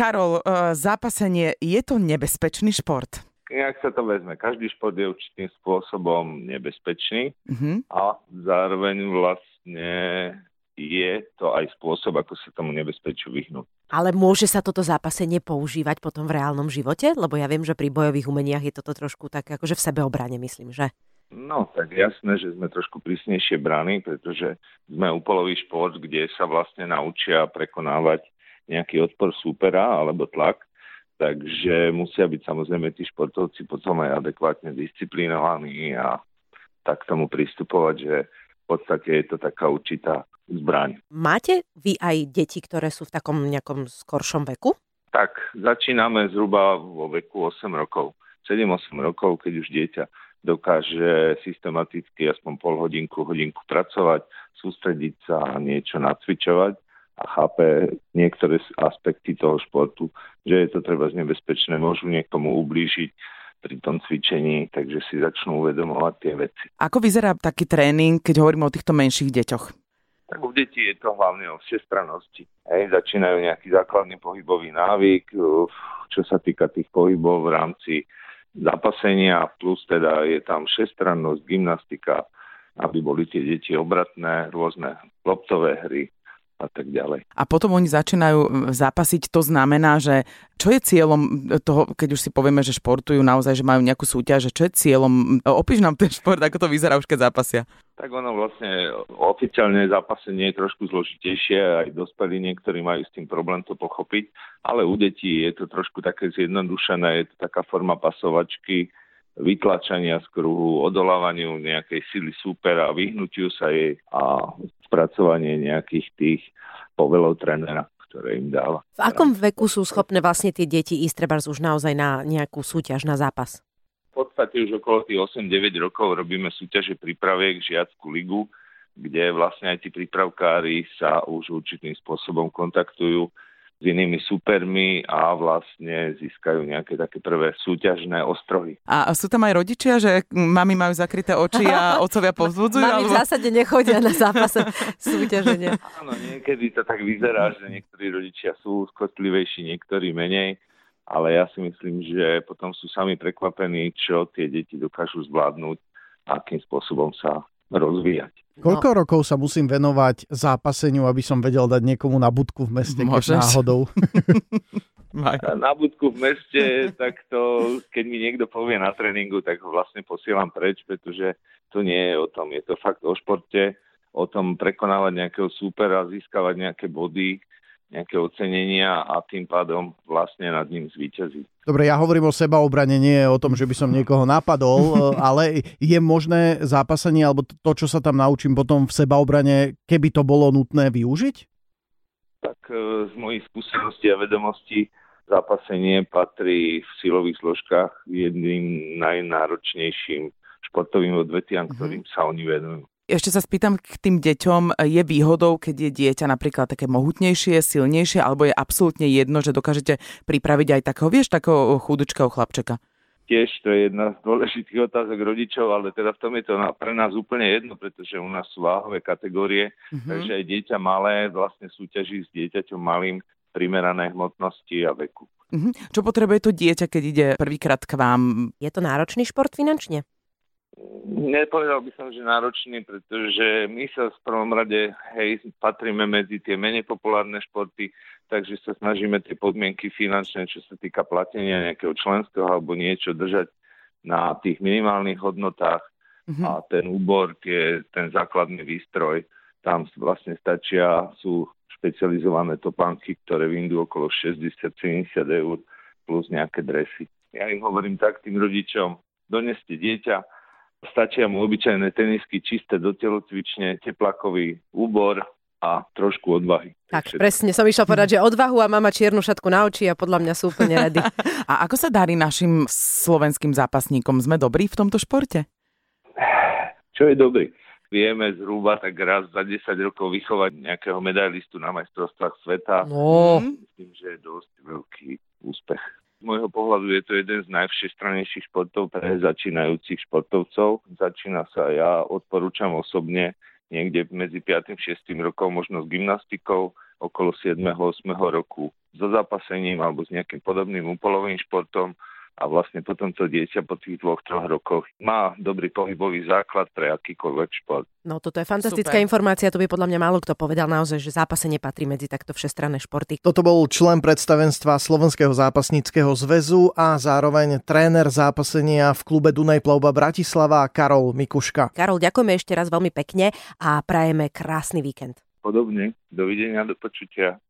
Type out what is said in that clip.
Karol, uh, zápasenie, je to nebezpečný šport? ak sa to vezme, každý šport je určitým spôsobom nebezpečný uh-huh. a zároveň vlastne je to aj spôsob, ako sa tomu nebezpečiu vyhnúť. Ale môže sa toto zápasenie používať potom v reálnom živote? Lebo ja viem, že pri bojových umeniach je toto trošku tak akože v sebeobrane, myslím, že? No, tak jasné, že sme trošku prísnejšie brany, pretože sme úpolový šport, kde sa vlastne naučia prekonávať nejaký odpor súpera alebo tlak Takže musia byť samozrejme tí športovci potom aj adekvátne disciplinovaní a tak tomu pristupovať, že v podstate je to taká určitá zbraň. Máte vy aj deti, ktoré sú v takom nejakom skoršom veku? Tak, začíname zhruba vo veku 8 rokov. 7-8 rokov, keď už dieťa dokáže systematicky aspoň pol hodinku, hodinku pracovať, sústrediť sa a niečo nacvičovať a chápe niektoré aspekty toho športu, že je to treba nebezpečné, môžu niekomu ublížiť pri tom cvičení, takže si začnú uvedomovať tie veci. Ako vyzerá taký tréning, keď hovoríme o týchto menších deťoch? Tak u detí je to hlavne o všestrannosti. Hej, začínajú nejaký základný pohybový návyk, čo sa týka tých pohybov v rámci zapasenia, plus teda je tam všestrannosť, gymnastika, aby boli tie deti obratné, rôzne loptové hry, a tak ďalej. A potom oni začínajú zápasiť, to znamená, že čo je cieľom toho, keď už si povieme, že športujú naozaj, že majú nejakú súťaž, že čo je cieľom, opíš nám ten šport, ako to vyzerá už keď zápasia. Tak ono vlastne oficiálne zápasenie je trošku zložitejšie, aj dospelí niektorí majú s tým problém to pochopiť, ale u detí je to trošku také zjednodušené, je to taká forma pasovačky, vytlačania z kruhu, odolávaniu nejakej sily súpera, vyhnutiu sa jej a spracovanie nejakých tých povelov trénera ktoré im dáva. V akom veku sú schopné vlastne tie deti ísť treba už naozaj na nejakú súťaž, na zápas? V podstate už okolo tých 8-9 rokov robíme súťaže prípraviek žiackú ligu, kde vlastne aj tí prípravkári sa už určitým spôsobom kontaktujú s inými supermi a vlastne získajú nejaké také prvé súťažné ostrohy. A sú tam aj rodičia, že mami majú zakryté oči a otcovia povzbudzujú? Mami alebo... v zásade nechodia na zápase súťaženia. Áno, niekedy to tak vyzerá, že niektorí rodičia sú skotlivejší, niektorí menej ale ja si myslím, že potom sú sami prekvapení, čo tie deti dokážu zvládnuť a akým spôsobom sa rozvíjať. Koľko no. rokov sa musím venovať zápaseniu, aby som vedel dať niekomu na budku v meste, keď náhodou? na budku v meste, tak to, keď mi niekto povie na tréningu, tak ho vlastne posielam preč, pretože to nie je o tom. Je to fakt o športe, o tom prekonávať nejakého súpera, získavať nejaké body, nejaké ocenenia a tým pádom vlastne nad ním zvíťaziť. Dobre, ja hovorím o sebaobrane, nie o tom, že by som niekoho napadol, ale je možné zápasenie alebo to, čo sa tam naučím potom v sebaobrane, keby to bolo nutné využiť? Tak e, z mojich skúseností a vedomostí zápasenie patrí v silových zložkách jedným najnáročnejším športovým odvetiam, mhm. ktorým sa oni venujú. Ešte sa spýtam k tým deťom, je výhodou, keď je dieťa napríklad také mohutnejšie, silnejšie, alebo je absolútne jedno, že dokážete pripraviť aj takého, vieš, takého chudučkého chlapčeka? Tiež to je jedna z dôležitých otázok rodičov, ale teda v tom je to pre nás úplne jedno, pretože u nás sú váhové kategórie, mm-hmm. takže aj dieťa malé vlastne súťaží s dieťaťom malým primerané hmotnosti a veku. Mm-hmm. Čo potrebuje to dieťa, keď ide prvýkrát k vám? Je to náročný šport finančne? Nepovedal by som, že náročný, pretože my sa v prvom rade, hej, patríme medzi tie menej populárne športy, takže sa snažíme tie podmienky finančné, čo sa týka platenia nejakého členského alebo niečo držať na tých minimálnych hodnotách mm-hmm. a ten úbor, tie, ten základný výstroj, tam vlastne stačia, sú špecializované topánky, ktoré vyndú okolo 60-70 eur plus nejaké dresy. Ja im hovorím tak tým rodičom, doneste dieťa, Stačia mu obyčajné tenisky, čisté do telocvične, teplakový úbor a trošku odvahy. Tak, presne, som išla povedať, že odvahu a mama čiernu šatku na oči a podľa mňa sú úplne ready. a ako sa darí našim slovenským zápasníkom? Sme dobrí v tomto športe? Čo je dobrý? Vieme zhruba tak raz za 10 rokov vychovať nejakého medailistu na majstrovstvách sveta. No. Myslím, že je dosť veľký úspech. Z môjho pohľadu je to jeden z najvšestranejších športov pre začínajúcich športovcov. Začína sa, ja odporúčam osobne niekde medzi 5. a 6. rokom možno s gymnastikou, okolo 7-8 roku so zápasením alebo s nejakým podobným úpolovým športom a vlastne potom to dieťa po tých dvoch, troch rokoch má dobrý pohybový základ pre akýkoľvek šport. No toto je fantastická Super. informácia, to by podľa mňa málo kto povedal naozaj, že zápasenie patrí medzi takto všestranné športy. Toto bol člen predstavenstva Slovenského zápasníckého zväzu a zároveň tréner zápasenia v klube Dunaj Plovba Bratislava Karol Mikuška. Karol, ďakujeme ešte raz veľmi pekne a prajeme krásny víkend. Podobne, dovidenia, do počutia.